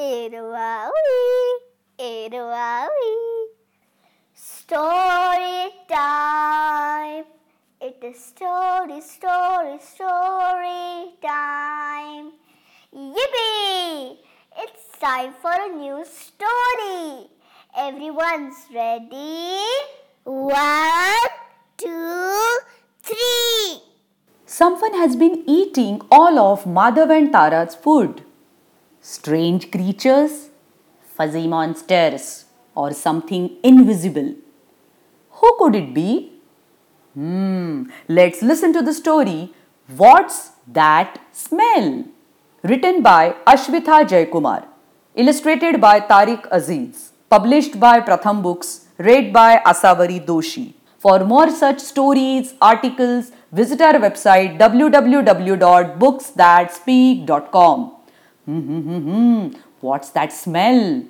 Iruawi, Iruawi. Story time. It is story, story, story time. Yippee! It's time for a new story. Everyone's ready? One, two, three. Someone has been eating all of Madhav and Tara's food. Strange creatures, fuzzy monsters, or something invisible. Who could it be? Hmm, let's listen to the story What's That Smell? Written by Ashwitha Jaykumar. Illustrated by Tariq Aziz. Published by Pratham Books. Read by Asavari Doshi. For more such stories, articles, visit our website www.booksthatspeak.com. Hmm, hmm, hmm, hmm, what's that smell?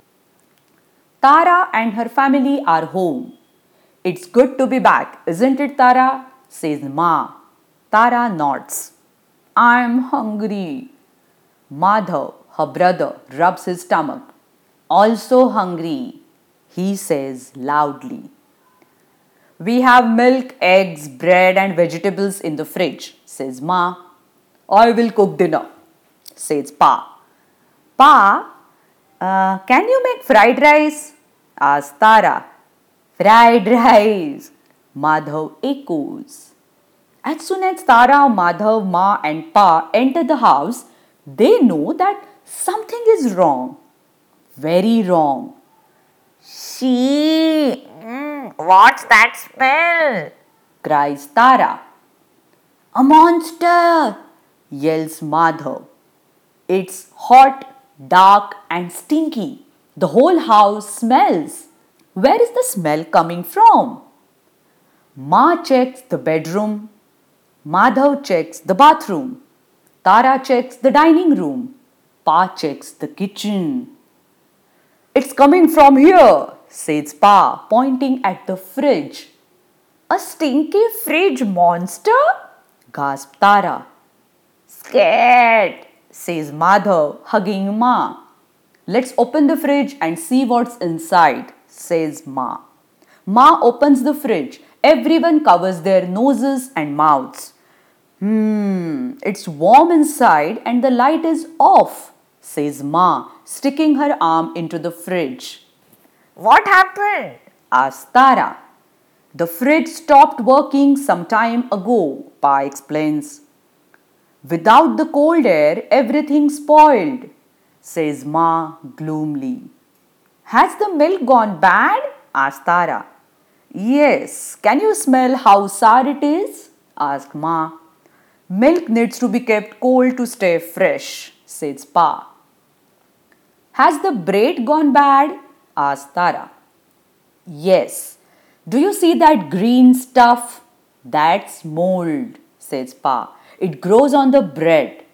Tara and her family are home. It's good to be back, isn't it, Tara? says Ma. Tara nods. I'm hungry. Madhav, her brother, rubs his stomach. Also hungry, he says loudly. We have milk, eggs, bread, and vegetables in the fridge, says Ma. I will cook dinner, says Pa. Pa, uh, can you make fried rice? asks Tara. Fried rice, Madhav echoes. As soon as Tara, Madhav, Ma, and Pa enter the house, they know that something is wrong. Very wrong. See, mm, what's that smell? cries Tara. A monster! yells Madhav. It's hot, dark, and stinky. The whole house smells. Where is the smell coming from? Ma checks the bedroom. Madhav checks the bathroom. Tara checks the dining room. Pa checks the kitchen. It's coming from here, says Pa, pointing at the fridge. A stinky fridge monster? gasped Tara. Scared, says Madhav, hugging Ma. Let's open the fridge and see what's inside, says Ma. Ma opens the fridge. Everyone covers their noses and mouths. Hmm, it's warm inside and the light is off, says Ma, sticking her arm into the fridge. What happened? asks Tara. The fridge stopped working some time ago, Pa explains. Without the cold air, everything spoiled, says Ma gloomily. Has the milk gone bad? asks Tara. Yes, can you smell how sour it is? asked Ma. Milk needs to be kept cold to stay fresh, says Pa. Has the bread gone bad? asked Tara. Yes. Do you see that green stuff? That's mold, says Pa. It grows on the bread.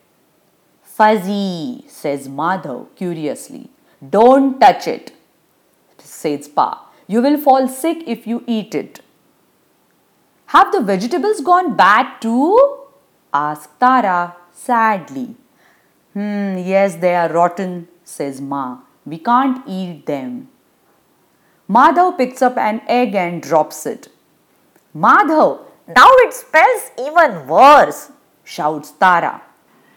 Fuzzy, says Madhav curiously. Don't touch it, says Pa. You will fall sick if you eat it. Have the vegetables gone bad too? asks Tara sadly. Hmm, yes, they are rotten, says Ma. We can't eat them. Madhav picks up an egg and drops it. Madhav, Now it smells even worse. Shouts Tara.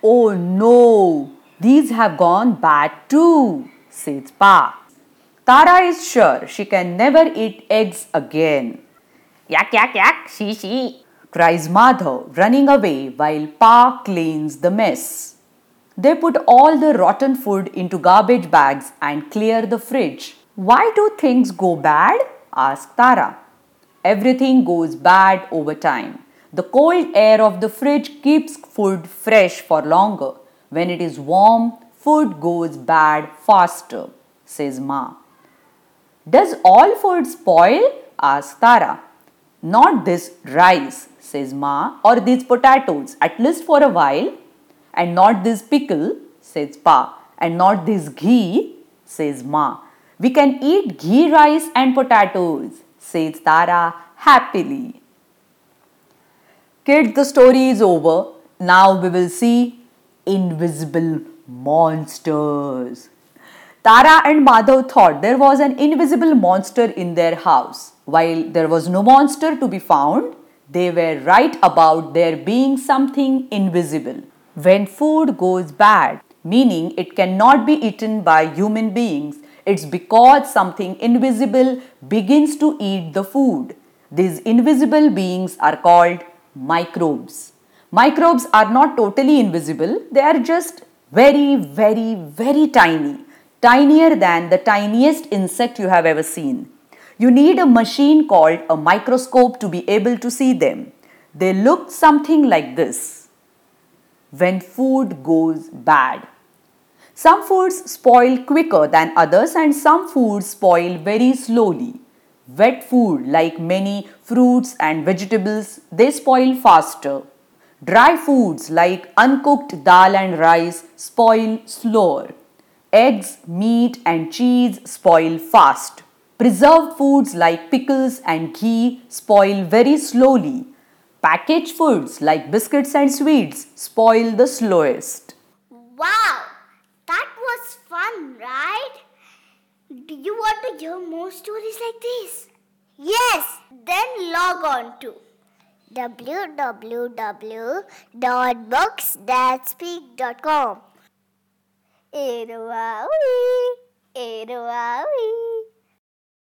Oh no, these have gone bad too, says Pa. Tara is sure she can never eat eggs again, Yak, yak, yak, see, see. cries Madhav, running away while Pa cleans the mess. They put all the rotten food into garbage bags and clear the fridge. Why do things go bad? asks Tara. Everything goes bad over time. The cold air of the fridge keeps food fresh for longer. When it is warm, food goes bad faster, says Ma. Does all food spoil? asked Tara. Not this rice, says Ma, or these potatoes, at least for a while. And not this pickle, says Pa. And not this ghee, says Ma. We can eat ghee rice and potatoes, says Tara happily. Kids, the story is over. Now we will see invisible monsters. Tara and Madhav thought there was an invisible monster in their house. While there was no monster to be found, they were right about there being something invisible. When food goes bad, meaning it cannot be eaten by human beings, it's because something invisible begins to eat the food. These invisible beings are called microbes. Microbes are not totally invisible, they are just very, very, very tiny tinier than the tiniest insect you have ever seen. You need a machine called a microscope to be able to see them. They look something like this. When food goes bad. Some foods spoil quicker than others and some foods spoil very slowly. Wet food like many fruits and vegetables, they spoil faster. Dry foods like uncooked dal and rice spoil slower. Eggs, meat and cheese spoil fast. Preserved foods like pickles and ghee spoil very slowly. Packaged foods like biscuits and sweets spoil the slowest. Wow, that was fun, right? Do you want to hear more stories like this? Yes, then log on to www.booksthatspeak.com. Eruawi, Eruawi.